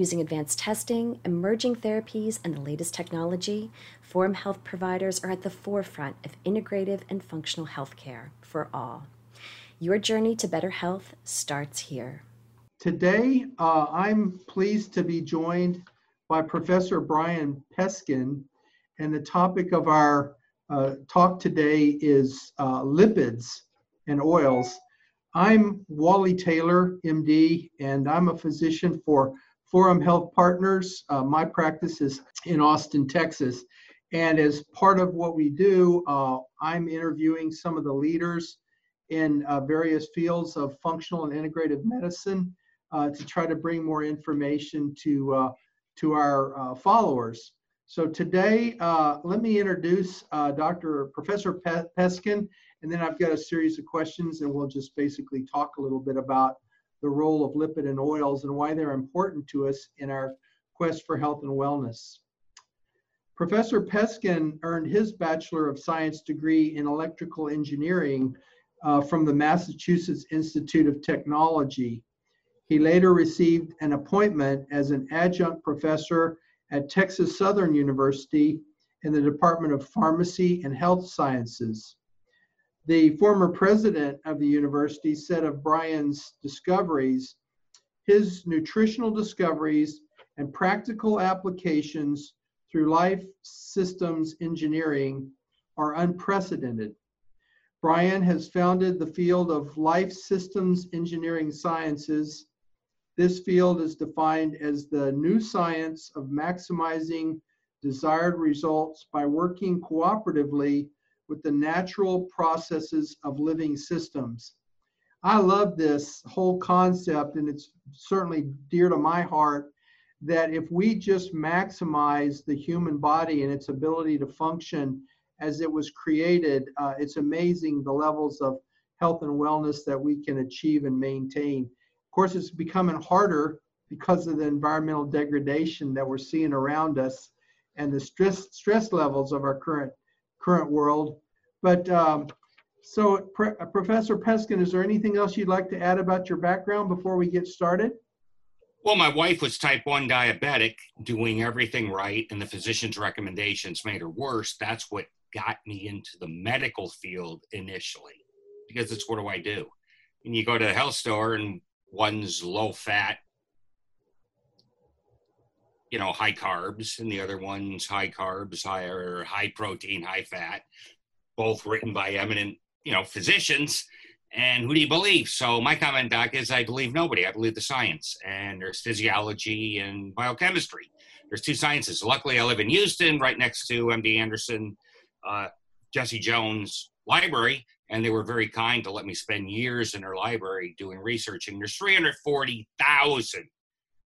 Using advanced testing, emerging therapies, and the latest technology, Forum Health providers are at the forefront of integrative and functional healthcare for all. Your journey to better health starts here. Today, uh, I'm pleased to be joined by Professor Brian Peskin, and the topic of our uh, talk today is uh, lipids and oils. I'm Wally Taylor, MD, and I'm a physician for Forum Health Partners. Uh, my practice is in Austin, Texas. And as part of what we do, uh, I'm interviewing some of the leaders in uh, various fields of functional and integrative medicine uh, to try to bring more information to, uh, to our uh, followers. So today, let me introduce Dr. Professor Peskin, and then I've got a series of questions, and we'll just basically talk a little bit about the role of lipid and oils and why they're important to us in our quest for health and wellness. Professor Peskin earned his Bachelor of Science degree in electrical engineering uh, from the Massachusetts Institute of Technology. He later received an appointment as an adjunct professor at Texas Southern University in the Department of Pharmacy and Health Sciences. The former president of the university said of Brian's discoveries, his nutritional discoveries and practical applications through life systems engineering are unprecedented. Brian has founded the field of life systems engineering sciences. This field is defined as the new science of maximizing desired results by working cooperatively with the natural processes of living systems. I love this whole concept, and it's certainly dear to my heart that if we just maximize the human body and its ability to function as it was created, uh, it's amazing the levels of health and wellness that we can achieve and maintain. Of course, it's becoming harder because of the environmental degradation that we're seeing around us and the stress stress levels of our current current world. But um, so, Pre- uh, Professor Peskin, is there anything else you'd like to add about your background before we get started? Well, my wife was type 1 diabetic, doing everything right, and the physician's recommendations made her worse. That's what got me into the medical field initially because it's what do I do? And you go to the health store and one's low fat, you know, high carbs, and the other one's high carbs, higher high protein, high fat, both written by eminent, you know, physicians. And who do you believe? So my comment, Doc, is I believe nobody. I believe the science. And there's physiology and biochemistry. There's two sciences. Luckily, I live in Houston, right next to MD Anderson uh, Jesse Jones library, and they were very kind to let me spend years in their library doing research. And there's 340,000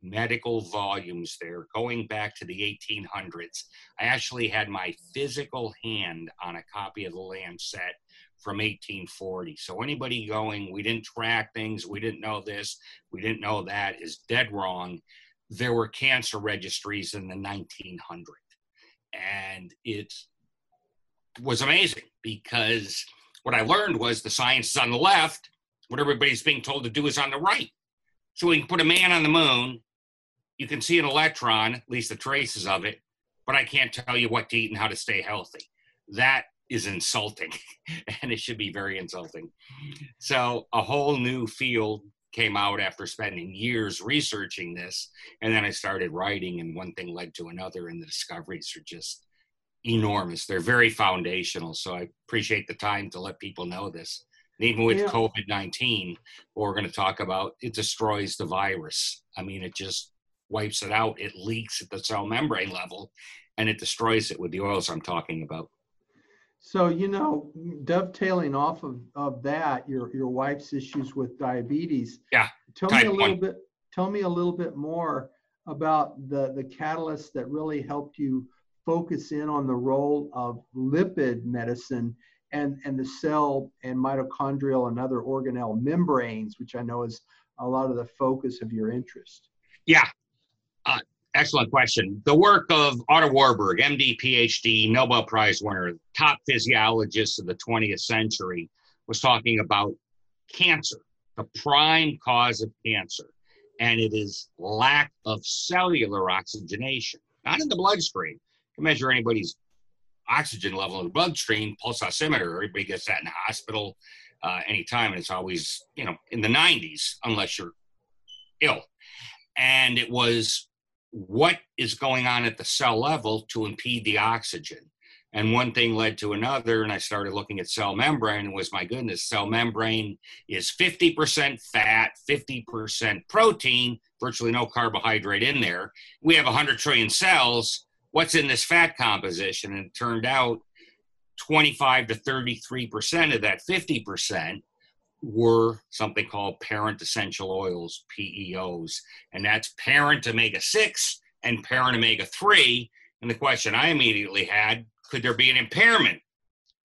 medical volumes there going back to the 1800s. I actually had my physical hand on a copy of the Lancet from 1840. So anybody going, we didn't track things, we didn't know this, we didn't know that is dead wrong. There were cancer registries in the 1900s. And it was amazing because what I learned was the science is on the left, what everybody's being told to do is on the right. So we can put a man on the moon, you can see an electron, at least the traces of it, but I can't tell you what to eat and how to stay healthy. That is insulting, and it should be very insulting. So a whole new field came out after spending years researching this, and then I started writing, and one thing led to another, and the discoveries are just enormous. They're very foundational. So I appreciate the time to let people know this. And even with yeah. COVID 19, what we're going to talk about, it destroys the virus. I mean, it just wipes it out. It leaks at the cell membrane level and it destroys it with the oils I'm talking about. So, you know, dovetailing off of, of that, your, your wife's issues with diabetes. Yeah. Tell me a little one. bit, tell me a little bit more about the, the catalyst that really helped you focus in on the role of lipid medicine and, and the cell and mitochondrial and other organelle membranes, which I know is a lot of the focus of your interest? Yeah, excellent question. The work of Otto Warburg, MD, PhD, Nobel Prize winner, top physiologist of the 20th century, was talking about cancer, the prime cause of cancer, and it is lack of cellular oxygenation, not in the bloodstream. You can measure anybody's oxygen level in the bloodstream, pulse oximeter. Everybody gets that in the hospital uh, anytime, and it's always you know in the 90s unless you're ill. And it was what is going on at the cell level to impede the oxygen. And one thing led to another, and I started looking at cell membrane. And was my goodness, cell membrane is 50% fat, 50% protein, virtually no carbohydrate in there. We have 100 trillion cells. What's in this fat composition? And it turned out 25 to 33% of that 50% were something called parent essential oils, PEOs. And that's parent omega 6 and parent omega 3. And the question I immediately had could there be an impairment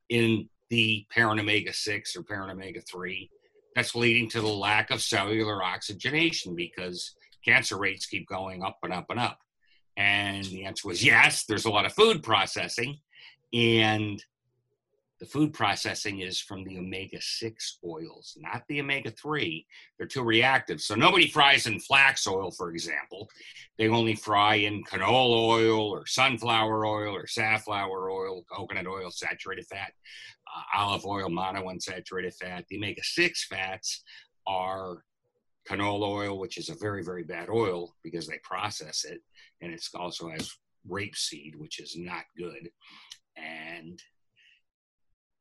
in the parent omega 6 or parent omega 3 that's leading to the lack of cellular oxygenation because cancer rates keep going up and up and up? And the answer was yes, there's a lot of food processing. And the food processing is from the omega 6 oils, not the omega 3. They're too reactive. So nobody fries in flax oil, for example. They only fry in canola oil or sunflower oil or safflower oil, coconut oil, saturated fat, uh, olive oil, monounsaturated fat. The omega 6 fats are canola oil, which is a very, very bad oil because they process it. And it also has rapeseed, which is not good. And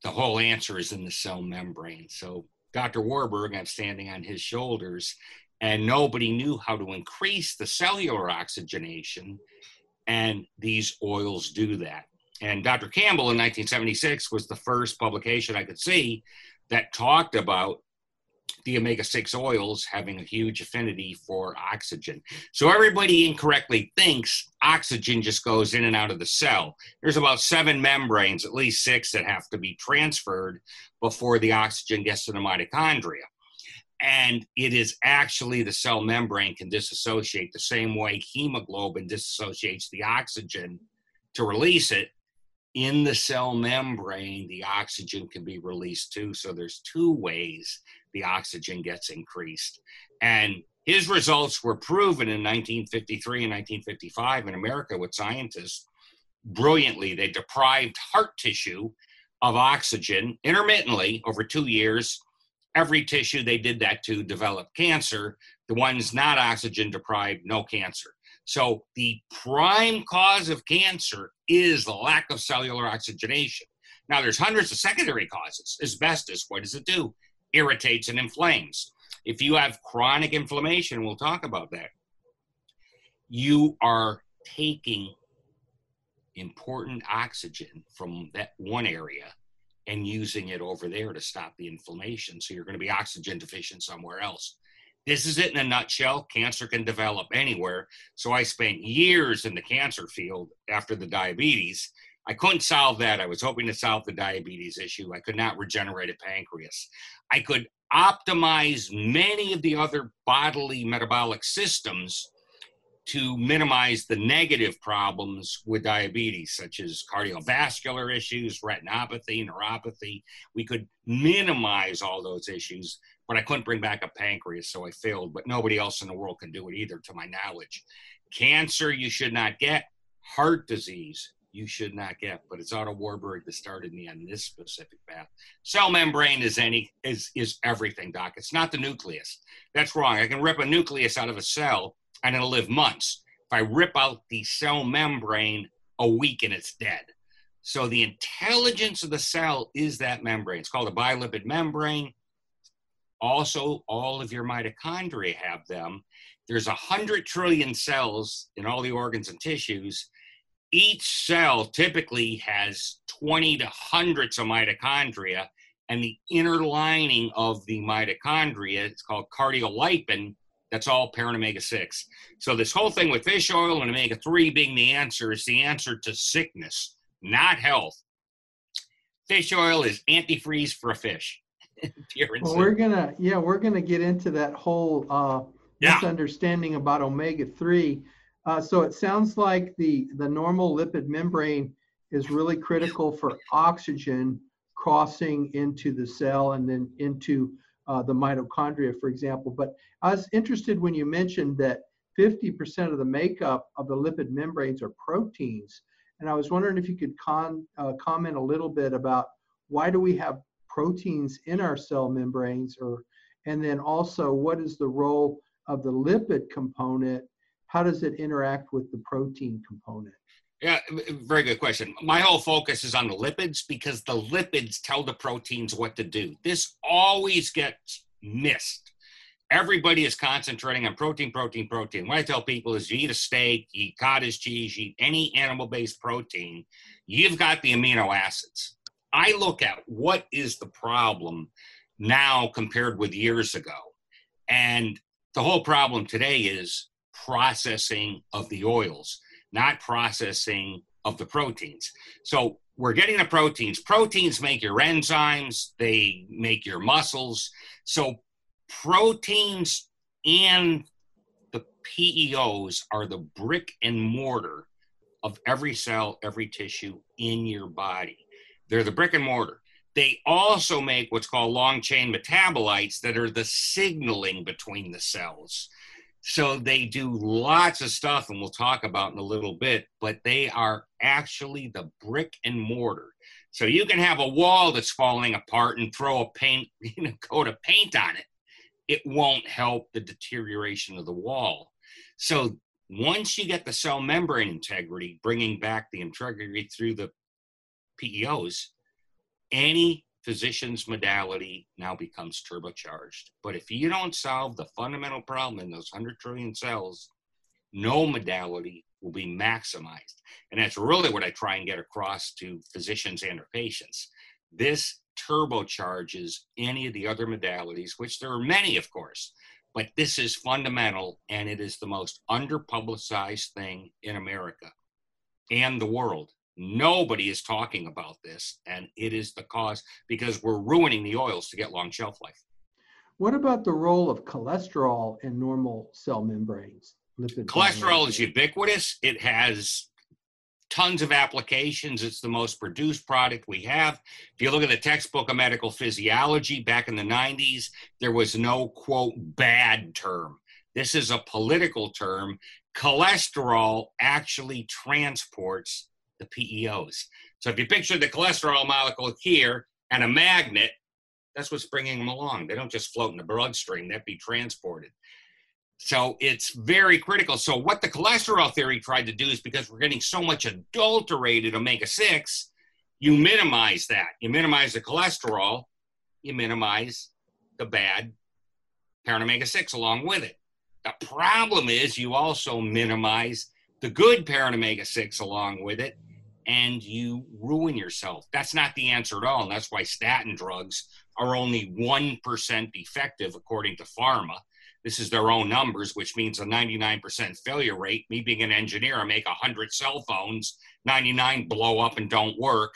the whole answer is in the cell membrane. So Dr. Warburg, I'm standing on his shoulders, and nobody knew how to increase the cellular oxygenation, and these oils do that. And Dr. Campbell in 1976 was the first publication I could see that talked about the omega 6 oils having a huge affinity for oxygen. So everybody incorrectly thinks oxygen just goes in and out of the cell. There's about seven membranes, at least six, that have to be transferred before the oxygen gets to the mitochondria. And it is actually the cell membrane can disassociate the same way hemoglobin disassociates the oxygen to release it in the cell membrane, the oxygen can be released too. So there's two ways the oxygen gets increased. And his results were proven in 1953 and 1955 in America with scientists. Brilliantly, they deprived heart tissue of oxygen intermittently over two years. Every tissue they did that to develop cancer. The ones not oxygen deprived, no cancer. So the prime cause of cancer is the lack of cellular oxygenation. Now there's hundreds of secondary causes. Asbestos, what does it do? Irritates and inflames. If you have chronic inflammation, we'll talk about that. You are taking important oxygen from that one area and using it over there to stop the inflammation. So you're going to be oxygen deficient somewhere else. This is it in a nutshell. Cancer can develop anywhere. So I spent years in the cancer field after the diabetes. I couldn't solve that. I was hoping to solve the diabetes issue. I could not regenerate a pancreas. I could optimize many of the other bodily metabolic systems to minimize the negative problems with diabetes, such as cardiovascular issues, retinopathy, neuropathy. We could minimize all those issues but I couldn't bring back a pancreas, so I failed. But nobody else in the world can do it either, to my knowledge. Cancer, you should not get. Heart disease, you should not get. But it's Otto Warburg that started me on this specific path. Cell membrane is any is is everything, doc. It's not the nucleus. That's wrong. I can rip a nucleus out of a cell and it'll live months. If I rip out the cell membrane, a week and it's dead. So the intelligence of the cell is that membrane. It's called a bilipid membrane. Also, all of your mitochondria have them. There's a hundred trillion cells in all the organs and tissues. Each cell typically has 20 to hundreds of mitochondria, and the inner lining of the mitochondria, it's called cardiolipin, that's all parent omega 6. So, this whole thing with fish oil and omega 3 being the answer is the answer to sickness, not health. fish oil is antifreeze for a fish. Well, we're gonna yeah, we're gonna get into that whole uh, Yeah. misunderstanding about omega three. Uh, so it sounds like the the normal lipid membrane is really critical for oxygen crossing into the cell and then into uh, the mitochondria, for example. But I was interested when you mentioned that 50% of the makeup of the lipid membranes are proteins. And I was wondering if you could con, uh, comment a little bit about why do we have proteins in our cell membranes or and then also what is the role of the lipid component how does it interact with the protein component Yeah, very good question. My whole focus is on the lipids because the lipids tell the proteins what to do. This always gets missed. Everybody is concentrating on protein, protein, protein. What I tell people is you eat a steak, you eat cottage cheese, you eat any animal based protein, you've got the amino acids. I look at what is the problem now compared with years ago. And the whole problem today is processing of the oils not processing of the proteins. So we're getting the proteins. Proteins make your enzymes, they make your muscles. So proteins and the PEOs are the brick and mortar of every cell, every tissue in your body. They're the brick and mortar. They also make what's called long chain metabolites that are the signaling between the cells. So they do lots of stuff, and we'll talk about in a little bit, but they are actually the brick and mortar. So you can have a wall that's falling apart and throw a paint, you know, coat of paint on it. It won't help the deterioration of the wall. So once you get the cell membrane integrity, bringing back the integrity through the PEOs, any physician's modality now becomes turbocharged. But if you don't solve the fundamental problem in those 100 trillion cells, no modality will be maximized. And that's really what I try and get across to physicians and their patients. This turbocharges any of the other modalities, which there are many, of course, but this is fundamental and it is the most underpublicized thing in America and the world. Nobody is talking about this, and it is the cause because we're ruining the oils to get long shelf life. what about the role of cholesterol in normal cell membranes lipid Cholesterol is ubiquitous. It has tons of applications. It's the most produced product we have. If you look at the textbook of medical physiology back in the 90s, there was no quote bad term. This is a political term. Cholesterol actually transports the PEOs. So if you picture the cholesterol molecule here and a magnet, that's what's bringing them along. They don't just float in the bloodstream, they'd be transported. So it's very critical. So what the cholesterol theory tried to do is because we're getting so much adulterated omega 6, you minimize that. You minimize the cholesterol, you minimize the bad parent omega 6 along with it. The problem is you also minimize the good parent omega 6 along with it and you ruin yourself. That's not the answer at all. And that's why statin drugs are only 1% effective according to pharma. This is their own numbers, which means a 99% failure rate. Me being an engineer, I make 100 cell phones, 99 blow up and don't work.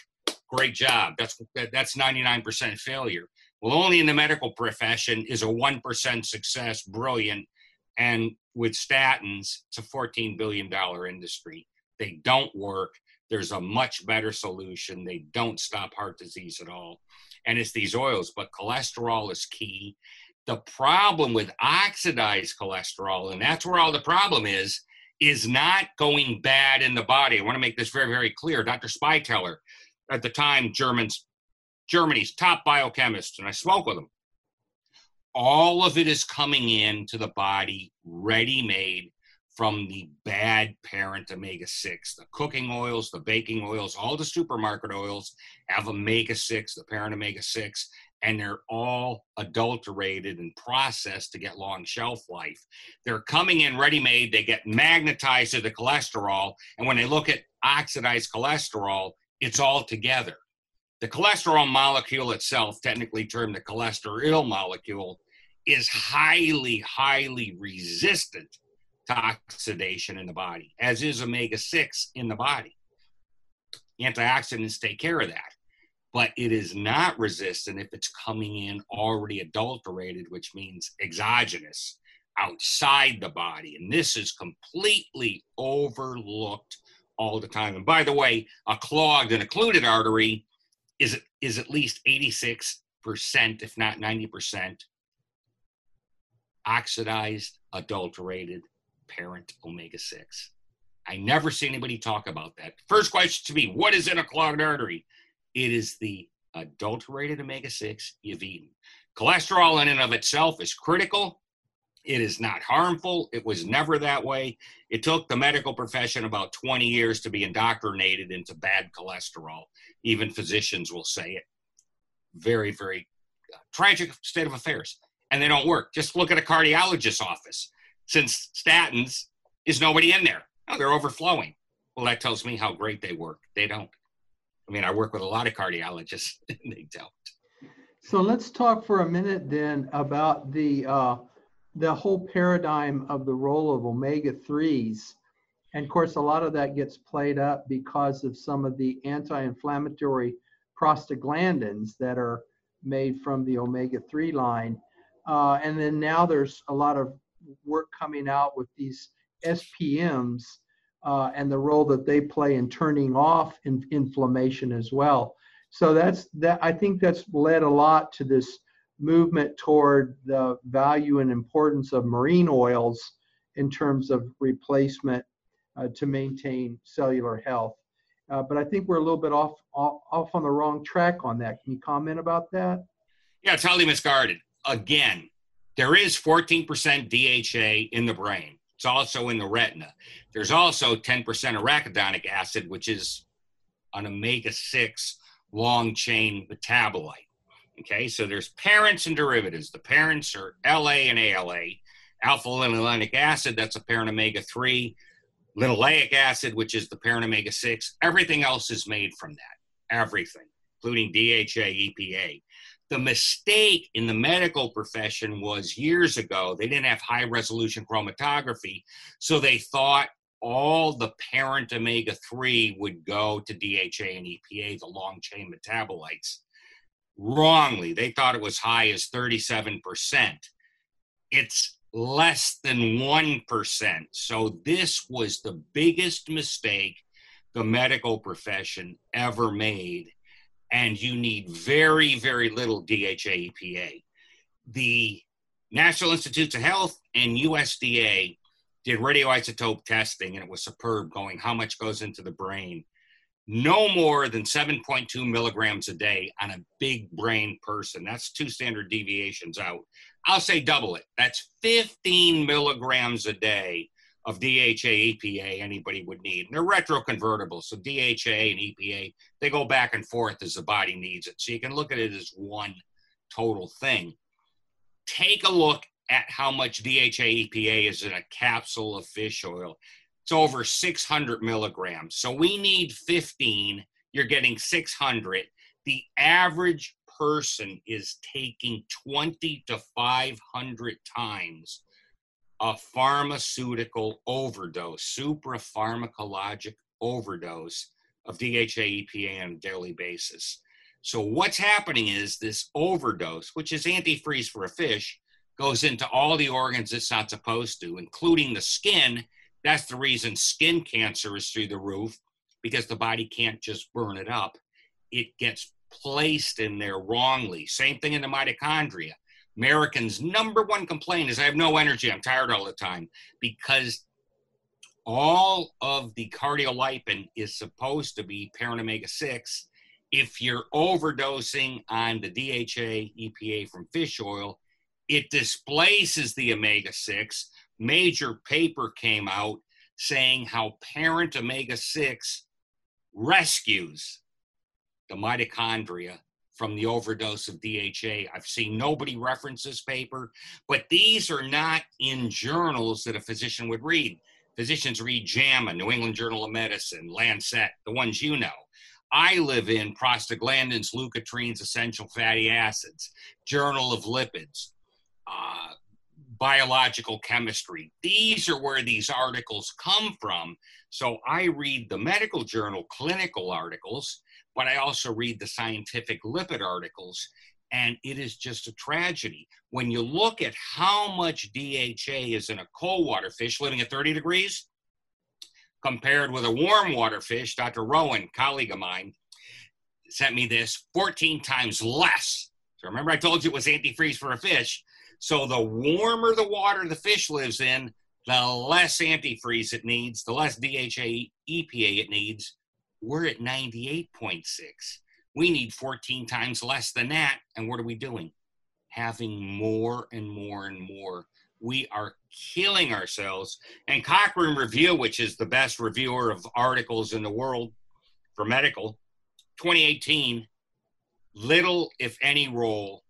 Great job. That's that's 99% failure. Well, only in the medical profession is a 1% success brilliant. And with statins, it's a $14 billion industry. They don't work. There's a much better solution. They don't stop heart disease at all. And it's these oils, but cholesterol is key the problem with oxidized cholesterol, and that's where all the problem is, is not going bad in the body. I want to make this very, very clear. Dr. Spiteller, at the time, Germans, Germany's top biochemist, and I spoke with him. All of it is coming into the body ready made from the bad parent omega 6. The cooking oils, the baking oils, all the supermarket oils have omega 6, the parent omega 6 and they're all adulterated and processed to get long shelf life. They're coming in ready made, they get magnetized to the cholesterol, and when they look at oxidized cholesterol, it's all together. The cholesterol molecule itself, technically termed the cholesterol molecule, is highly, highly resistant to oxidation in the body, as is omega 6 in the body. Antioxidants take care of that. but it is not resistant if it's coming in already adulterated, which means exogenous outside the body. And this is completely overlooked all the time. And by the way, a clogged and occluded artery is, is at least 86%, if not 90%, oxidized, adulterated parent omega 6. I never see anybody talk about that. First question to me what is in a clogged artery? It is the adulterated omega 6 you've eaten. Cholesterol in and of itself is critical. It is not harmful. It was never that way. It took the medical profession about 20 years to be indoctrinated into bad cholesterol. Even physicians will say it. Very, very uh, tragic state of affairs. And they don't work. Just look at a cardiologist's office. Since statins, is nobody in there? Oh, they're overflowing. Well, that tells me how great they work. They don't. I mean, I work with a lot of cardiologists, and they don't. So let's talk for a minute then about the uh, the whole paradigm of the role of omega threes, and of course, a lot of that gets played up because of some of the anti-inflammatory prostaglandins that are made from the omega three line, uh, and then now there's a lot of work coming out with these SPMs uh, and the role that they play in turning off in, inflammation as well. So that's that. I think that's led a lot to this movement toward the value and importance of marine oils in terms of replacement uh, to maintain cellular health. Uh, but I think we're a little bit off, off, off on the wrong track on that. Can you comment about that? Yeah, totally misguided. Again, there is 14% DHA in the brain. It's also in the retina. There's also 10% arachidonic acid, which is an omega 6 long chain metabolite. Okay, so there's parents and derivatives. The parents are LA and ALA. Alpha linolenic acid, that's a parent omega 3. Linoleic acid, which is the parent omega 6. Everything else is made from that. Everything, including DHA, EPA. The mistake in the medical profession was years ago, they didn't have high resolution chromatography. So they thought all the parent omega 3 would go to DHA and EPA, the long chain metabolites. Wrongly, they thought it was high as 37%. It's less than 1%. So this was the biggest mistake the medical profession ever made and you need very, very little DHA EPA. The National Institutes of Health and USDA did radioisotope testing, and it was superb, going how much goes into the brain. No more than 7.2 milligrams a day on a big brain person. That's two standard deviations out. I'll say double it. That's 15 milligrams a day of DHA, EPA anybody would need. And they're retroconvertible, so DHA and EPA, they go back and forth as the body needs it. So you can look at it as one total thing. Take a look at how much DHA, EPA is in a capsule of fish oil. It's over 600 milligrams. So we need 15. You're getting 600. The average person is taking 20 to 500 times a pharmaceutical overdose, suprapharmacologic overdose of DHA EPA on a daily basis. So what's happening is this overdose, which is antifreeze for a fish, goes into all the organs it's not supposed to, including the skin. That's the reason skin cancer is through the roof because the body can't just burn it up. It gets placed in there wrongly. Same thing in the mitochondria. Americans' number one complaint is I have no energy. I'm tired all the time because all of the cardiolipin is supposed to be parent omega 6. If you're overdosing on the DHA EPA from fish oil, it displaces the omega 6. Major paper came out saying how parent omega 6 rescues the mitochondria from the overdose of DHA. I've seen nobody reference this paper, but these are not in journals that a physician would read. Physicians read JAMA, New England Journal of Medicine, Lancet, the ones you know. I live in prostaglandins, leukotrienes, essential fatty acids, Journal of Lipids, uh, biological chemistry. These are where these articles come from. So I read the medical journal clinical articles but I also read the scientific lipid articles. And it is just a tragedy. When you look at how much DHA is in a cold water fish living at 30 degrees, compared with a warm water fish, Dr. Rowan, colleague of mine, sent me this 14 times less. So remember, I told you it was antifreeze for a fish. So the warmer the water the fish lives in, the less antifreeze it needs, the less DHA EPA it needs. We're at 98.6. We need 14 times less than that. And what are we doing? Having more and more and more. We are killing ourselves. And Cochrane Review, which is the best reviewer of articles in the world for medical, 2018, little, if any, role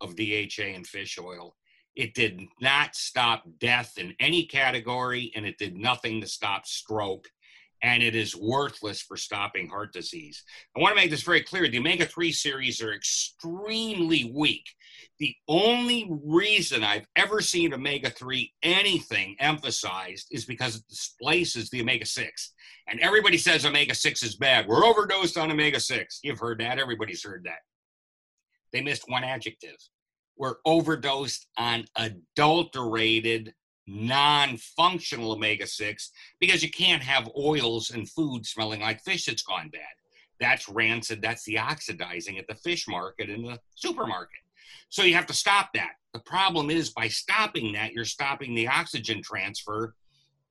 of DHA in fish oil. It did not stop death in any category, and it did nothing to stop stroke. And it is worthless for stopping heart disease. I want to make this very clear. The omega 3 series are extremely weak. The only reason I've ever seen omega 3 anything emphasized is because it displaces the omega 6. And everybody says omega 6 is bad. We're overdosed on omega 6. You've heard that. Everybody's heard that. They missed one adjective. We're overdosed on adulterated, non functional omega 6 because you can't have oils and food smelling like fish that's gone bad. That's rancid. That's the oxidizing at the fish market in the supermarket. So you have to stop that. The problem is by stopping that, you're stopping the oxygen transfer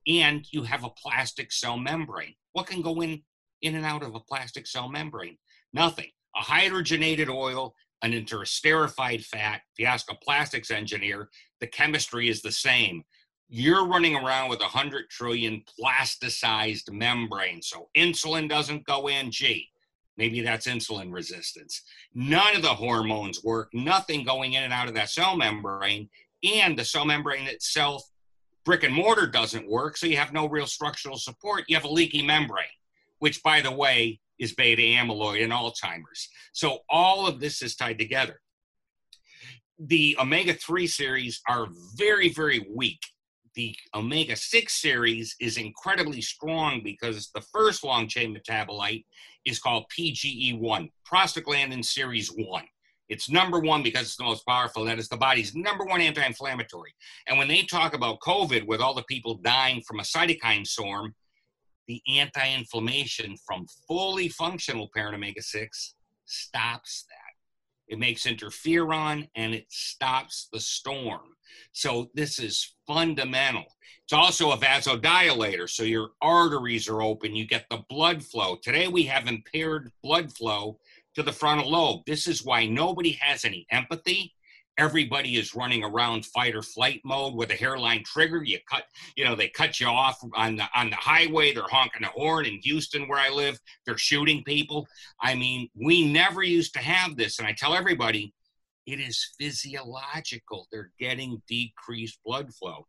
and you have a plastic cell membrane. What can go in in and out of a plastic cell membrane? Nothing. A hydrogenated oil, an interesterified fat. If you ask a plastics engineer, the chemistry is the same. You're running around with a 100 trillion plasticized membrane. So insulin doesn't go in. Gee, maybe that's insulin resistance. None of the hormones work, nothing going in and out of that cell membrane. And the cell membrane itself brick and mortar doesn't work, so you have no real structural support. You have a leaky membrane, which, by the way, is beta amyloid and Alzheimer's. So all of this is tied together. The omega 3 series are very, very weak. The omega 6 series is incredibly strong because the first long chain metabolite is called PGE1, prostaglandin series 1. It's number one because it's the most powerful. That is the body's number one anti inflammatory. And when they talk about COVID, with all the people dying from a cytokine storm, the anti inflammation from fully functional parent omega 6 stops that. It makes interferon and it stops the storm. So, this is fundamental. It's also a vasodilator. So, your arteries are open, you get the blood flow. Today, we have impaired blood flow to the frontal lobe. This is why nobody has any empathy. Everybody is running around fight or flight mode with a hairline trigger. You cut, you know, they cut you off on the on the highway. They're honking the horn in Houston, where I live. They're shooting people. I mean, we never used to have this, and I tell everybody, it is physiological. They're getting decreased blood flow.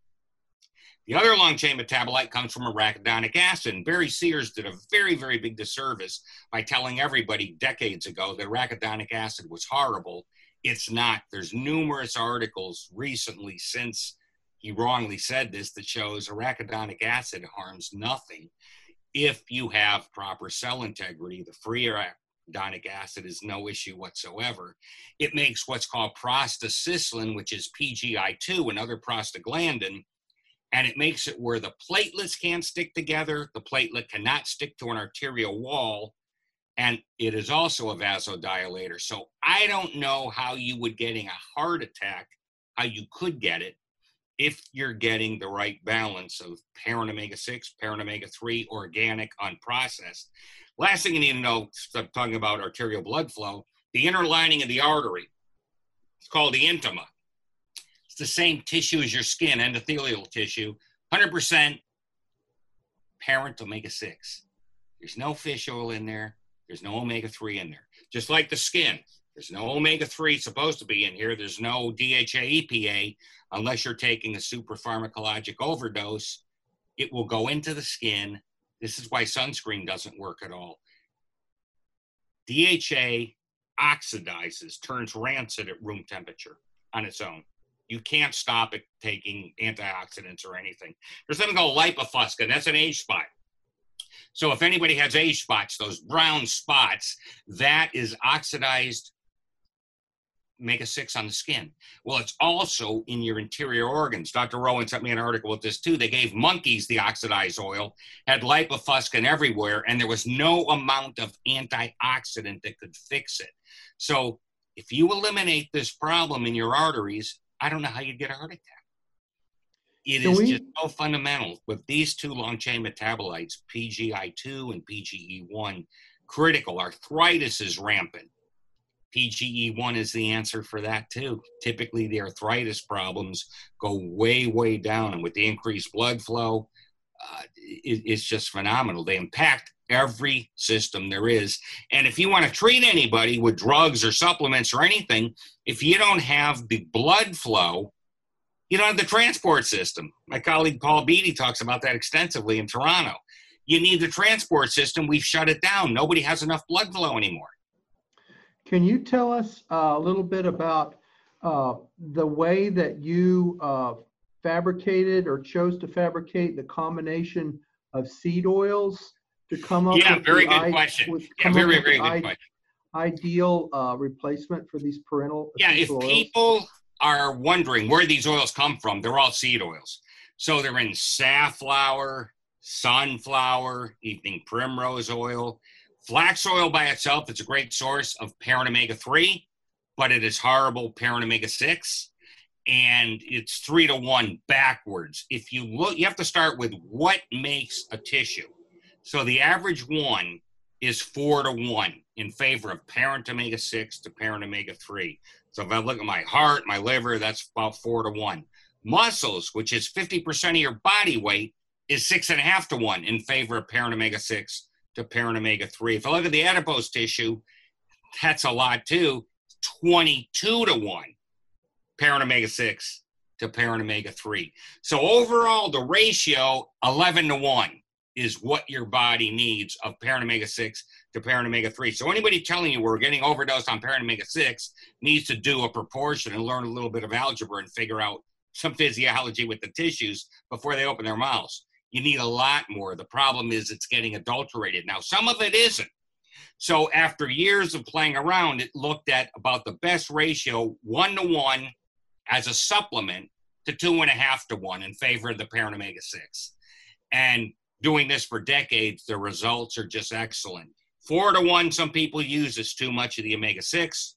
The other long chain metabolite comes from arachidonic acid. And Barry Sears did a very, very big disservice by telling everybody decades ago that arachidonic acid was horrible. It's not. There's numerous articles recently since he wrongly said this that shows arachidonic acid harms nothing if you have proper cell integrity. The free arachidonic acid is no issue whatsoever. It makes what's called prostacyclin, which is PGI2, another prostaglandin and it makes it where the platelets can't stick together. The platelet cannot stick to an arterial wall, and it is also a vasodilator. So I don't know how you would getting a heart attack, how you could get it if you're getting the right balance of parent omega 6, parent omega 3, organic, unprocessed. Last thing you need to know, stop talking about arterial blood flow, the inner lining of the artery. It's called the intima. It's the same tissue as your skin, endothelial tissue, 100% parent omega 6. There's no fish oil in there, there's no omega 3 in there. Just like the skin, there's no omega 3 supposed to be in here, there's no DHA EPA unless you're taking a super pharmacologic overdose. It will go into the skin. This is why sunscreen doesn't work at all. DHA oxidizes, turns rancid at room temperature on its own. You can't stop it taking antioxidants or anything. There's something called lipofuscin. That's an age spot. So if anybody has age spots, those brown spots, that is oxidized omega 6 on the skin. Well, it's also in your interior organs. Dr. Rowan sent me an article with this too. They gave monkeys the oxidized oil, had lipofuscin everywhere, and there was no amount of antioxidant that could fix it. So if you eliminate this problem in your arteries, I don't know how you'd get a heart attack. It Can is we... just so fundamental with these two long chain metabolites, PGI2 and PGE1, critical. Arthritis is rampant. PGE1 is the answer for that too. Typically, the arthritis problems go way, way down. And with the increased blood flow, uh, it, it's just phenomenal. They impact every system there is. And if you want to treat anybody with drugs or supplements or anything, if you don't have the blood flow, you don't have the transport system. My colleague Paul Beatty talks about that extensively in Toronto. You need the transport system. We've shut it down. Nobody has enough blood flow anymore. Can you tell us uh, a little bit about uh, the way that you uh, fabricated or chose to fabricate the combination of seed oils to come up yeah, with very good question. With, yeah, very, very good question. Ideal uh, replacement for these parental. Yeah, if oils? people are wondering where these oils come from, they're all seed oils. So they're in safflower, sunflower, evening primrose oil. Flax oil by itself is a great source of parent omega 3, but it is horrible parent omega 6 and it's three to one backwards. If you look, you have to start with what makes a tissue. So the average one is four to one in favor of parent omega 6 to parent omega 3. So if I look at my heart, my liver, that's about four to one. Muscles, which is 50% of your body weight, is six and a half to one in favor of parent omega 6 to parent omega 3. If I look at the adipose tissue, that's a lot too 22 to 1 parent omega 6 to parent omega 3. So overall, the ratio 11 to 1 is what your body needs of parent omega 6 to parent omega 3. So anybody telling you we're getting overdosed on parent omega 6 needs to do a proportion and learn a little bit of algebra and figure out some physiology with the tissues before they open their mouths. You need a lot more. The problem is it's getting adulterated. Now, some of it isn't. So after years of playing around, it looked at about the best ratio, one to one as a supplement to two and a half to one in favor of the parent omega 6. And doing this for decades, the results are just excellent. Four to one, some people use is too much of the omega 6.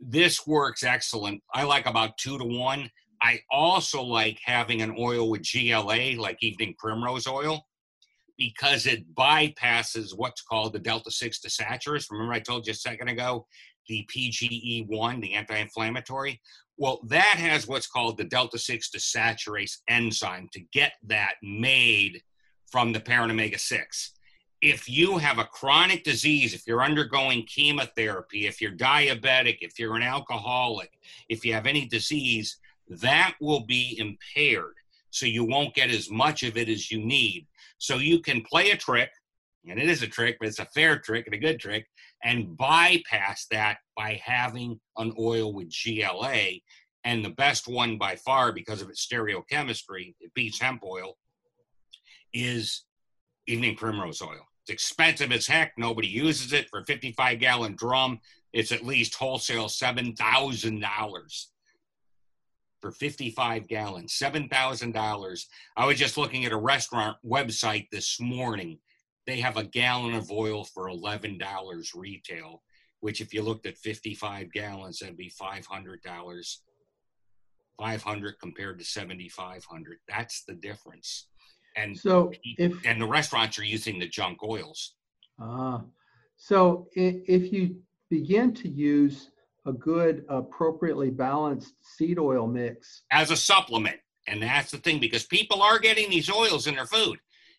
This works excellent. I like about two to one. I also like having an oil with GLA, like evening primrose oil, because it bypasses what's called the delta 6 desaturase. Remember, I told you a second ago the PGE1, the anti inflammatory? Well, that has what's called the delta 6 desaturase enzyme to get that made from the parent omega 6. If you have a chronic disease, if you're undergoing chemotherapy, if you're diabetic, if you're an alcoholic, if you have any disease, that will be impaired. So you won't get as much of it as you need. So you can play a trick, and it is a trick, but it's a fair trick and a good trick, and bypass that by having an oil with GLA. And the best one by far, because of its stereochemistry, it beats hemp oil, is evening primrose oil. It's expensive as heck. Nobody uses it for a 55 gallon drum. It's at least wholesale $7,000 for 55 gallons, $7,000. I was just looking at a restaurant website this morning. They have a gallon of oil for $11 retail, which if you looked at 55 gallons, that'd be $500. 500 compared to 7500 that's the difference and so if and the restaurants are using the junk oils ah uh, so if you begin to use a good, appropriately balanced seed oil mix. As a supplement. And that's the thing because people are getting these oils in their food.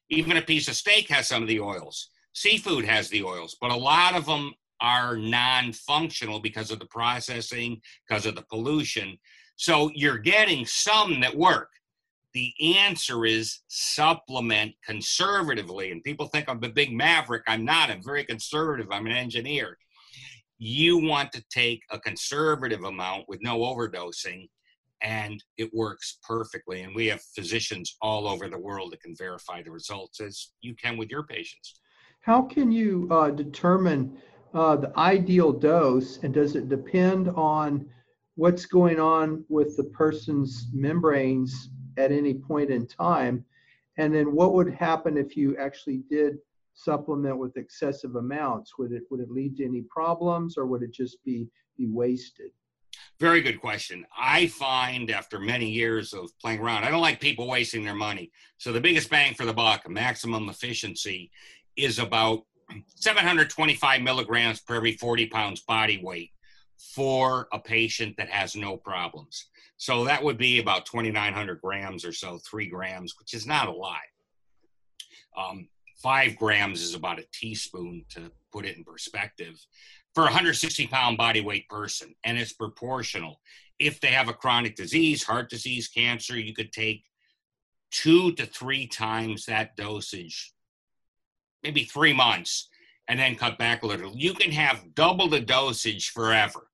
Even a piece of steak has some of the oils. Seafood has the oils, but a lot of them are non functional because of the processing, because of the pollution. So you're getting some that work. The answer is supplement conservatively. And people think I'm a big maverick. I'm not. I'm very conservative. I'm an engineer you want to take a conservative amount with no overdosing and it works perfectly. And we have physicians all over the world that can verify the results as you can with your patients. How can you uh, determine uh, the ideal dose, and does it depend on what's going on with the person's membranes at any point in time? And then what would happen if you actually did supplement with excessive amounts? Would it would it lead to any problems, or would it just be be wasted? Very good question. I find after many years of playing around, I don't like people wasting their money. So the biggest bang for the buck, maximum efficiency, is about 725 milligrams per every 40 pounds body weight for a patient that has no problems. So that would be about 2,900 grams or so, three grams, which is not a lot. Um, five grams is about a teaspoon to put it in perspective for a 160 pound body weight person, and it's proportional. If they have a chronic disease, heart disease, cancer, you could take two to three times that dosage, maybe three months, and then cut back a little. You can have double the dosage forever.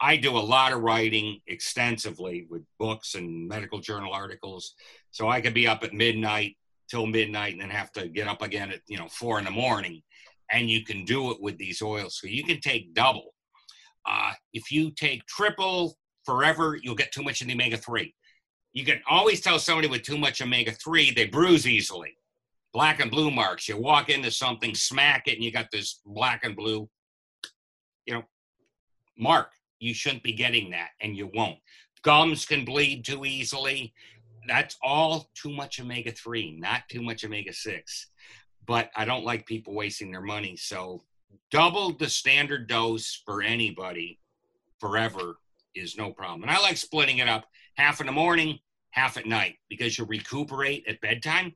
I do a lot of writing extensively with books and medical journal articles. So I could be up at midnight till midnight and then have to get up again at, you know, four in the morning and you can do it with these oils. So you can take double. Uh, if you take triple forever, you'll get too much in the omega 3. You can always tell somebody with too much omega 3, they bruise easily. Black and blue marks. You walk into something, smack it, and you got this black and blue, you know, mark. You shouldn't be getting that, and you won't. Gums can bleed too easily. That's all too much omega 3, not too much omega 6 but I don't like people wasting their money. So double the standard dose for anybody forever is no problem. And I like splitting it up half in the morning, half at night because you recuperate at bedtime.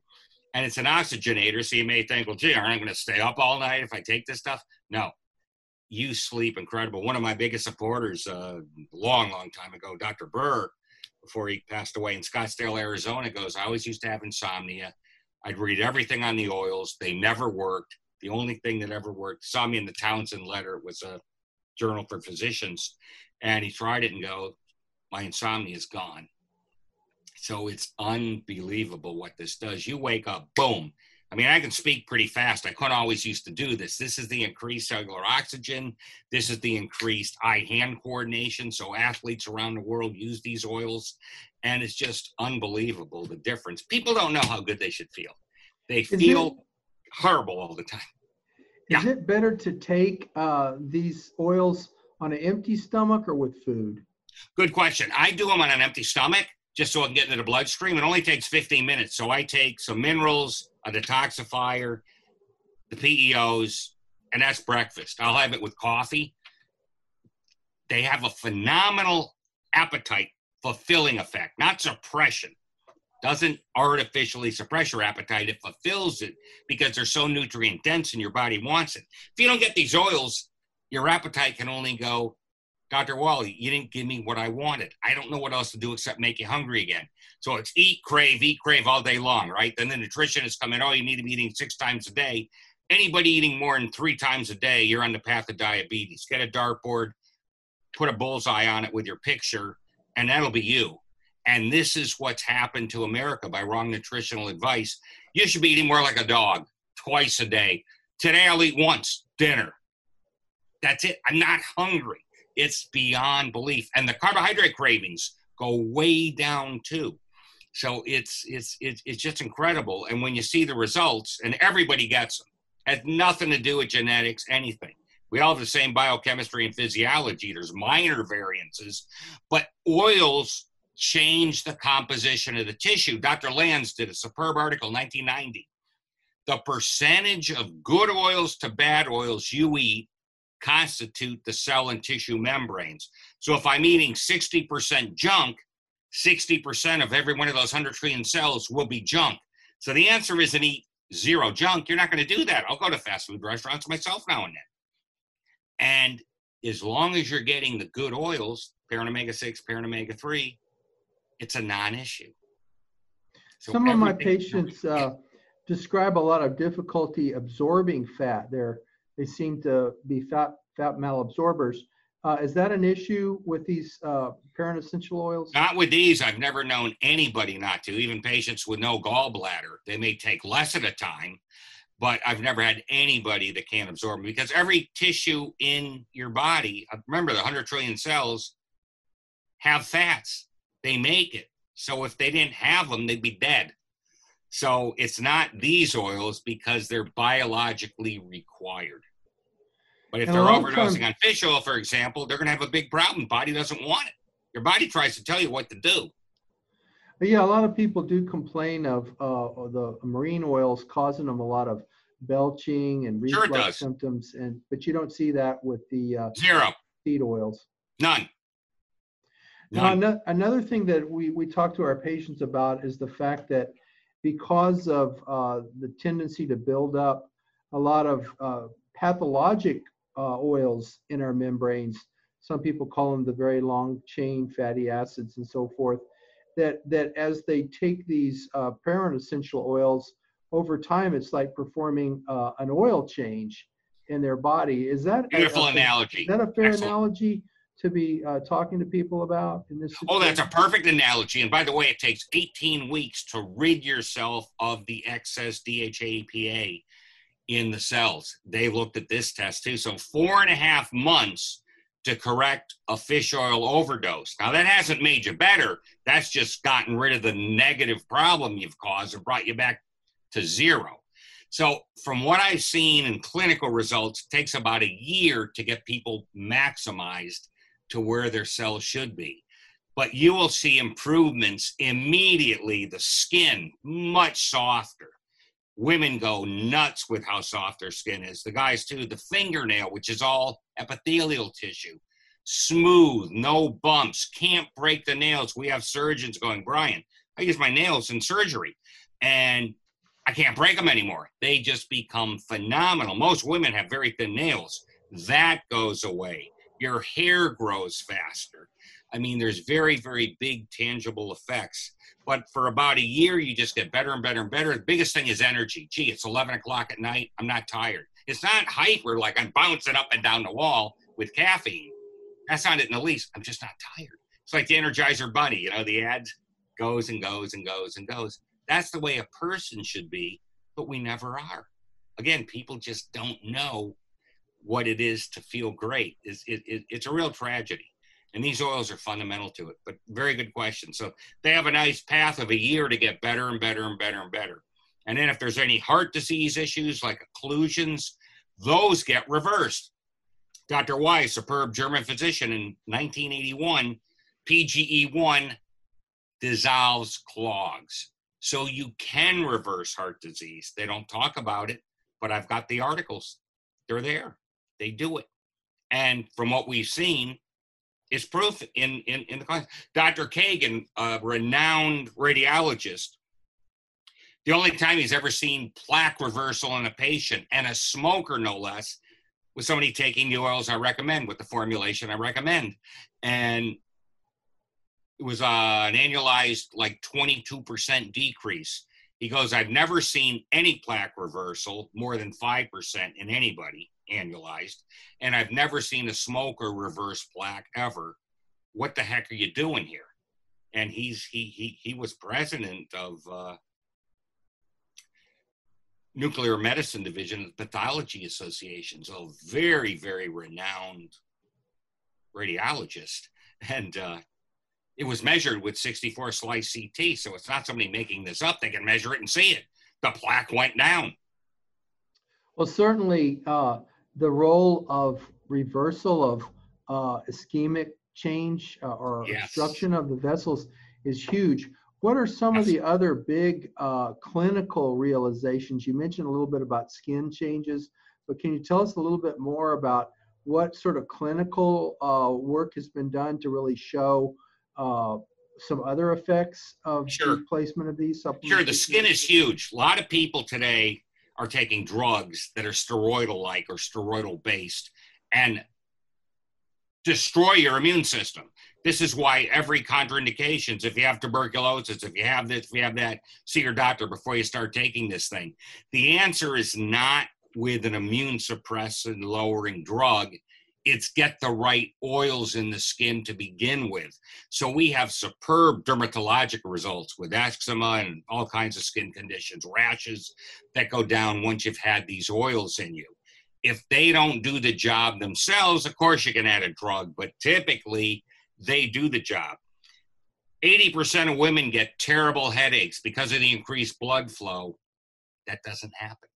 And it's an oxygenator. So you may think, well, gee, aren't I going to stay up all night if I take this stuff? No. You sleep incredible. One of my biggest supporters, a uh, long, long time ago, Dr. Burr, before he passed away in Scottsdale, Arizona, goes, I always used to have insomnia. I'd read everything on the oils. They never worked. The only thing that ever worked, saw me in the Townsend letter, was a journal for physicians. And he tried it and go, my insomnia is gone. So it's unbelievable what this does. You wake up, boom, I mean, I can speak pretty fast. I couldn't always used to do this. This is the increased cellular oxygen. This is the increased eye hand coordination. So athletes around the world use these oils. And it's just unbelievable the difference. People don't know how good they should feel. They feel it, horrible all the time. Is yeah. it better to take uh, these oils on an empty stomach or with food? Good question. I do them on an empty stomach just so I can get into the bloodstream. It only takes 15 minutes. So I take some minerals, a detoxifier, the PEOs, and that's breakfast. I'll have it with coffee. They have a phenomenal appetite fulfilling effect, not suppression. Doesn't artificially suppress your appetite, it fulfills it because they're so nutrient dense and your body wants it. If you don't get these oils, your appetite can only go Dr. Wally, you didn't give me what I wanted. I don't know what else to do except make you hungry again. So it's eat, crave, eat, crave all day long, right? Then the nutritionist come in, oh, you need to be eating six times a day. Anybody eating more than three times a day, you're on the path of diabetes. Get a dartboard, put a bullseye on it with your picture, and that'll be you. And this is what's happened to America by wrong nutritional advice. You should be eating more like a dog, twice a day. Today I'll eat once, dinner. That's it. I'm not hungry it's beyond belief. And the carbohydrate cravings go way down too. So it's it's it's it's just incredible. And when you see the results, and everybody gets them, has nothing to do with genetics, anything. We all have the same biochemistry and physiology. There's minor variances, but oils change the composition of the tissue. Dr. Lands did a superb article, 1990. The percentage of good oils to bad oils you eat constitute the cell and tissue membranes. So if I'm eating 60% junk, 60% of every one of those 100 trillion cells will be junk. So the answer isn't eat zero junk. You're not going to do that. I'll go to fast food restaurants myself now and then. And as long as you're getting the good oils, parent omega 6, parent omega 3, it's a non issue. So Some of my patients uh, describe a lot of difficulty absorbing fat. They're they seem to be fat fat malabsorbers. Uh, is that an issue with these uh, parent essential oils? Not with these. I've never known anybody not to, even patients with no gallbladder. They may take less at a time, but I've never had anybody that can't absorb them because every tissue in your body, uh, remember the 100 trillion cells have fats. They make it. So if they didn't have them, they'd be dead. So it's not these oils because they're biologically required. But if And they're a lot of overdosing on fish oil, for example, they're going to have a big problem. Body doesn't want it. Your body tries to tell you what to do. Yeah, a lot of people do complain of uh, the marine oils causing them a lot of belching and reflux does. symptoms, and but you don't see that with the uh, Zero. seed oils. None. Now, None. ano- another thing that we, we talk to our patients about is the fact that because of uh, the tendency to build up a lot of uh, pathologic uh, oils in our membranes, some people call them the very long chain fatty acids and so forth, that, that as they take these uh, parent essential oils, over time it's like performing uh, an oil change in their body. Is that a- Beautiful a- analogy. Is that a fair Excellent. analogy to be uh, talking to people about in this? Oh, that's a perfect analogy. And by the way, it takes 18 weeks to rid yourself of the excess DHA EPA in the cells. They looked at this test too. So, four and a half months to correct a fish oil overdose. Now, that hasn't made you better. That's just gotten rid of the negative problem you've caused and brought you back to zero. So, from what I've seen in clinical results, it takes about a year to get people maximized to where their cells should be. But you will see improvements immediately. The skin, much softer. Women go nuts with how soft their skin is. The guys, too. The fingernail, which is all epithelial tissue, smooth, no bumps, can't break the nails. We have surgeons going, Brian, I use my nails in surgery and I can't break them anymore. They just become phenomenal. Most women have very thin nails. That goes away. Your hair grows faster. I mean, there's very, very big tangible effects. But for about a year, you just get better and better and better. The biggest thing is energy. Gee, it's 11 o'clock at night. I'm not tired. It's not hyper like I'm bouncing up and down the wall with caffeine. That's not it in the least. I'm just not tired. It's like the Energizer Bunny, you know, the ad goes and goes and goes and goes. That's the way a person should be, but we never are. Again, people just don't know what it is to feel great. It's, it, it, it's a real tragedy. And these oils are fundamental to it. But very good question. So they have a nice path of a year to get better and better and better and better. And then if there's any heart disease issues like occlusions, those get reversed. Dr. Weiss, superb German physician in 1981, PGE1 dissolves clogs. So you can reverse heart disease. They don't talk about it, but I've got the articles. They're there. They do it. And from what we've seen, is proof in, in, in the class. Dr. Kagan, a renowned radiologist, the only time he's ever seen plaque reversal in a patient and a smoker, no less, was somebody taking the oils I recommend with the formulation I recommend. And it was uh, an annualized like 22% decrease. He goes, I've never seen any plaque reversal more than 5% in anybody annualized, and I've never seen a smoker reverse plaque ever. What the heck are you doing here? And he's he he he was president of uh, nuclear medicine division of the pathology association, so very very renowned radiologist, and uh, it was measured with 64 slice CT. So it's not somebody making this up; they can measure it and see it. The plaque went down. Well, certainly uh, the role of reversal of uh, ischemic change uh, or Yes. obstruction of the vessels is huge. What are some of the other big uh, clinical realizations? You mentioned a little bit about skin changes, but can you tell us a little bit more about what sort of clinical uh, work has been done to really show uh, some other effects of Sure. placement of these supplements? Sure, the skin is huge. A lot of people today are taking drugs that are steroidal like or steroidal based and destroy your immune system. This is why every contraindications, if you have tuberculosis, if you have this, if you have that, see your doctor before you start taking this thing. The answer is not with an immune suppressant lowering drug. It's get the right oils in the skin to begin with. So we have superb dermatologic results with eczema and all kinds of skin conditions, rashes that go down once you've had these oils in you. If they don't do the job themselves, of course you can add a drug, but typically they do the job. 80% of women get terrible headaches because of the increased blood flow. That doesn't happen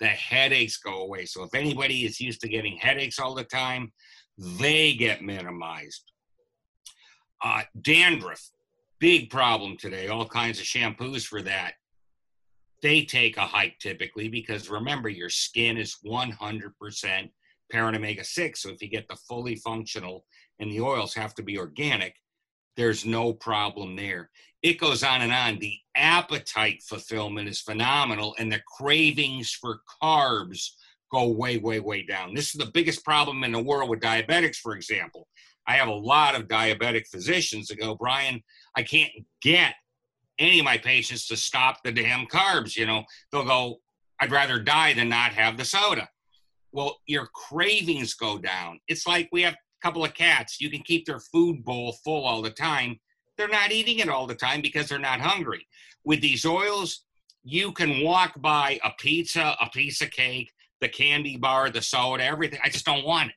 the headaches go away. So if anybody is used to getting headaches all the time, they get minimized. Uh, dandruff, big problem today. All kinds of shampoos for that. They take a hike typically because remember, your skin is 100% parent omega 6. So if you get the fully functional and the oils have to be organic, there's no problem there. It goes on and on. The appetite fulfillment is phenomenal, and the cravings for carbs go way, way, way down. This is the biggest problem in the world with diabetics, for example. I have a lot of diabetic physicians that go, Brian, I can't get any of my patients to stop the damn carbs. You know, they'll go, I'd rather die than not have the soda. Well, your cravings go down. It's like we have couple of cats, you can keep their food bowl full all the time. They're not eating it all the time because they're not hungry. With these oils, you can walk by a pizza, a piece of cake, the candy bar, the soda, everything. I just don't want it.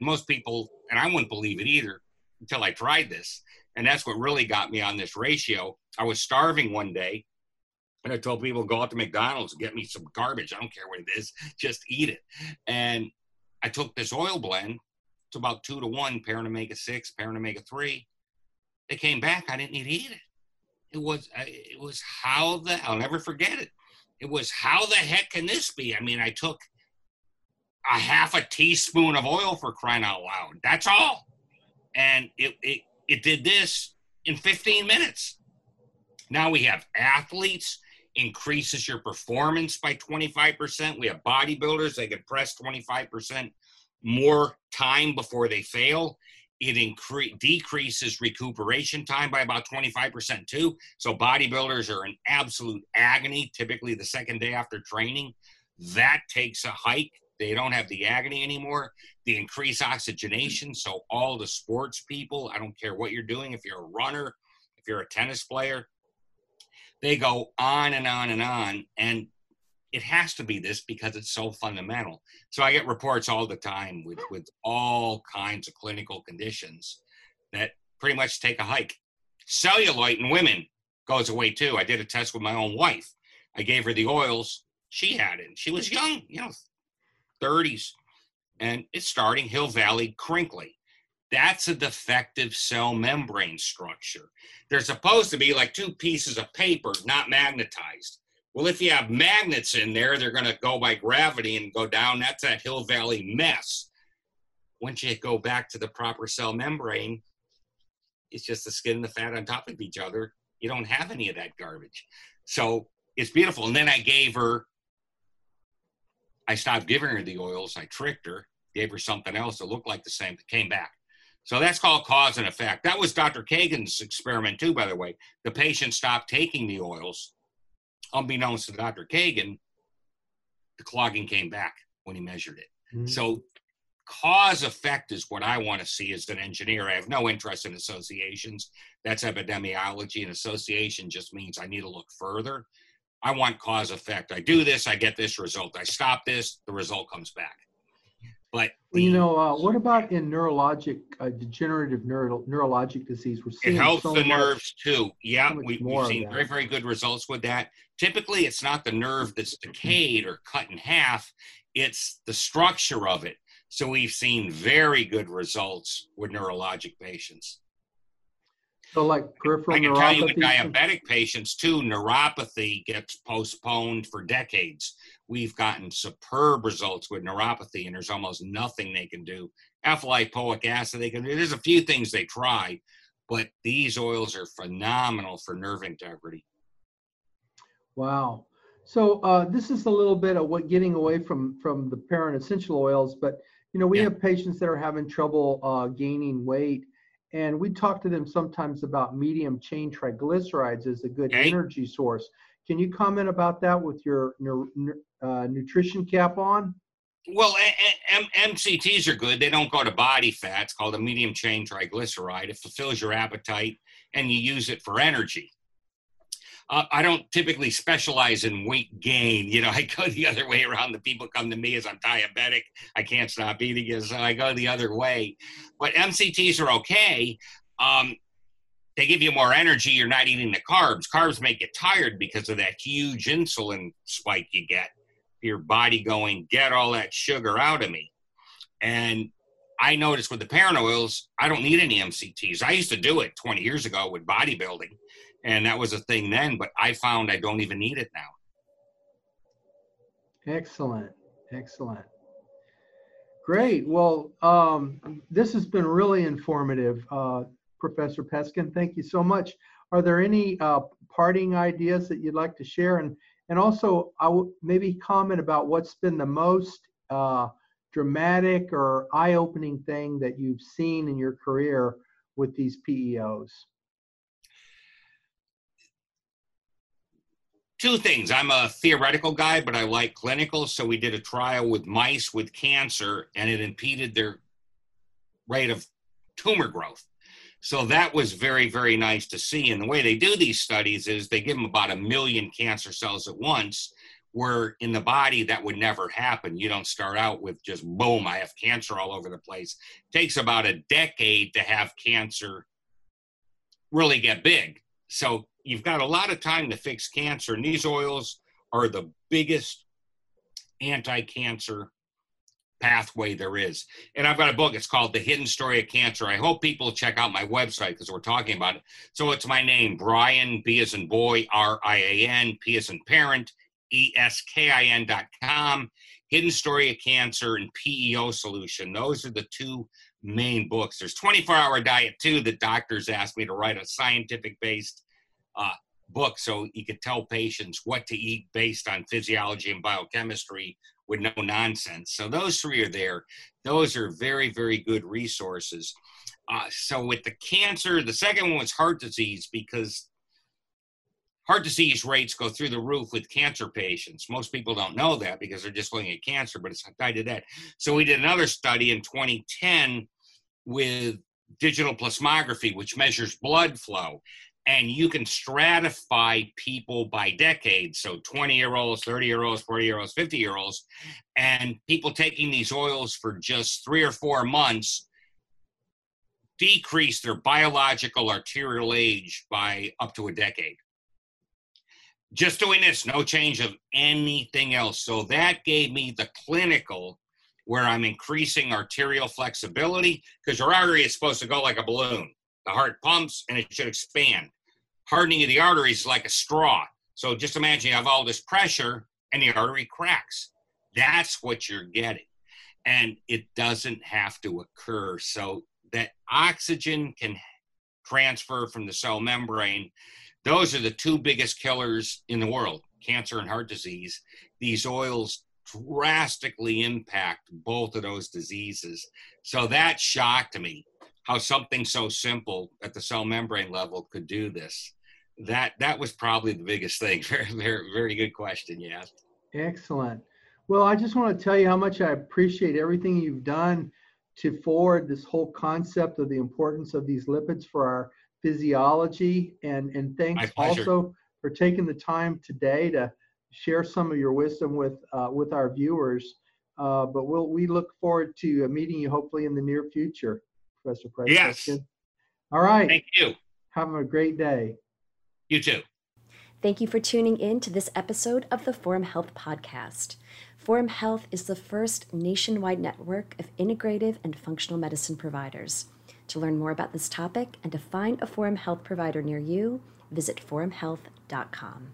Most people, and I wouldn't believe it either until I tried this. And that's what really got me on this ratio. I was starving one day and I told people, go out to McDonald's get me some garbage. I don't care what it is, just eat it. And I took this oil blend it's about two to one, parent omega six, parent omega three. They came back. I didn't need to eat it. It was uh, it was how the I'll never forget it. It was how the heck can this be? I mean, I took a half a teaspoon of oil for crying out loud. That's all, and it it it did this in 15 minutes. Now we have athletes increases your performance by 25%. We have bodybuilders, they can press 25% more time before they fail. It incre- decreases recuperation time by about 25% too. So bodybuilders are in absolute agony, typically the second day after training. That takes a hike. They don't have the agony anymore. The increased oxygenation. So all the sports people, I don't care what you're doing, if you're a runner, if you're a tennis player, they go on and on and on. And it has to be this because it's so fundamental. So I get reports all the time with with all kinds of clinical conditions that pretty much take a hike. Cellulite in women goes away too. I did a test with my own wife. I gave her the oils. She had it. She was young, you know, 30s. And it's starting Hill Valley crinkly. That's a defective cell membrane structure. They're supposed to be like two pieces of paper, not magnetized. Well, if you have magnets in there, they're going to go by gravity and go down. That's that Hill Valley mess. Once you go back to the proper cell membrane, it's just the skin and the fat on top of each other. You don't have any of that garbage. So it's beautiful. And then I gave her, I stopped giving her the oils. I tricked her, gave her something else that looked like the same, that came back. So that's called cause and effect. That was Dr. Kagan's experiment, too, by the way. The patient stopped taking the oils unbeknownst to Dr. Kagan, the clogging came back when he measured it. Mm-hmm. So cause effect is what I want to see as an engineer. I have no interest in associations. That's epidemiology, and association just means I need to look further. I want cause effect. I do this, I get this result. I stop this, the result comes back. But you know, uh, what about in neurologic, uh, degenerative neuro, neurologic disease? We're seeing it helps so the much, nerves too. Yeah, so we, have seen very, very good results with that. Typically, it's not the nerve that's decayed or cut in half; it's the structure of it. So we've seen very good results with neurologic patients. So, like peripheral I can tell you with diabetic patients too, neuropathy gets postponed for decades. We've gotten superb results with neuropathy, and there's almost nothing they can do. Alpha-lipoic acid, they can. There's a few things they try, but these oils are phenomenal for nerve integrity. Wow. So uh, this is a little bit of what getting away from from the parent essential oils, but you know we yeah. have patients that are having trouble uh, gaining weight and we talk to them sometimes about medium chain triglycerides as a good okay. energy source. Can you comment about that with your uh, nutrition cap on? Well, M- MCTs are good. They don't go to body fat. It's called a medium chain triglyceride. It fulfills your appetite and you use it for energy. Uh, I don't typically specialize in weight gain. You know, I go the other way around. The people come to me as I'm diabetic. I can't stop eating, so I go the other way. But MCTs are okay. Um, they give you more energy. You're not eating the carbs. Carbs make you tired because of that huge insulin spike you get. Your body going, get all that sugar out of me. And I noticed with the parent oils, I don't need any MCTs. I used to do it 20 years ago with bodybuilding, and that was a thing then, but I found I don't even need it now. Excellent. Excellent. Great. Well, um, this has been really informative, uh, Professor Peskin. Thank you so much. Are there any uh, parting ideas that you'd like to share? And and also, I w- maybe comment about what's been the most uh, dramatic or eye-opening thing that you've seen in your career with these PEOs? Two things. I'm a theoretical guy, but I like clinical. So we did a trial with mice with cancer, and it impeded their rate of tumor growth. So that was very, very nice to see. And the way they do these studies is they give them about a million cancer cells at once, where in the body that would never happen. You don't start out with just boom, I have cancer all over the place. It takes about a decade to have cancer really get big. So you've got a lot of time to fix cancer, and these oils are the biggest anti-cancer pathway there is. And I've got a book. It's called The Hidden Story of Cancer. I hope people check out my website because we're talking about it. So it's my name, Brian B as in boy, R I A N, P as in parent, eskin.com, Hidden Story of Cancer, and PEO Solution. Those are the two main books. There's 24 Hour Diet too. The doctors asked me to write a scientific based uh, book so you could tell patients what to eat based on physiology and biochemistry with no nonsense. So those three are there. Those are very, very good resources. Uh, so with the cancer, the second one was heart disease because heart disease rates go through the roof with cancer patients. Most people don't know that because they're just looking at cancer, but it's tied to that. So we did another study in 2010 with digital plethysmography, which measures blood flow. And you can stratify people by decades. So 20 year olds, 30 year olds, 40 year olds, 50 year olds. And people taking these oils for just three or four months decrease their biological arterial age by up to a decade just doing this, no change of anything else. So that gave me the clinical where I'm increasing arterial flexibility because your artery is supposed to go like a balloon. The heart pumps and it should expand. Hardening of the arteries is like a straw. So just imagine you have all this pressure and the artery cracks. That's what you're getting. And it doesn't have to occur. So that oxygen can transfer from the cell membrane those are the two biggest killers in the world cancer and heart disease. These oils drastically impact both of those diseases. So that shocked me how something so simple at the cell membrane level could do this. That that was probably the biggest thing. Very very very good question you asked. Excellent. Well, I just want to tell you how much I appreciate everything you've done to forward this whole concept of the importance of these lipids for our physiology. And, and thanks also for taking the time today to share some of your wisdom with, uh, with our viewers. Uh, but we'll, we look forward to meeting you hopefully in the near future, Professor Price. Yes. All right. Thank you. Have a great day. You too. Thank you for tuning in to this episode of the Forum Health Podcast. Forum Health is the first nationwide network of integrative and functional medicine providers. To learn more about this topic and to find a Forum Health provider near you, visit forumhealth.com.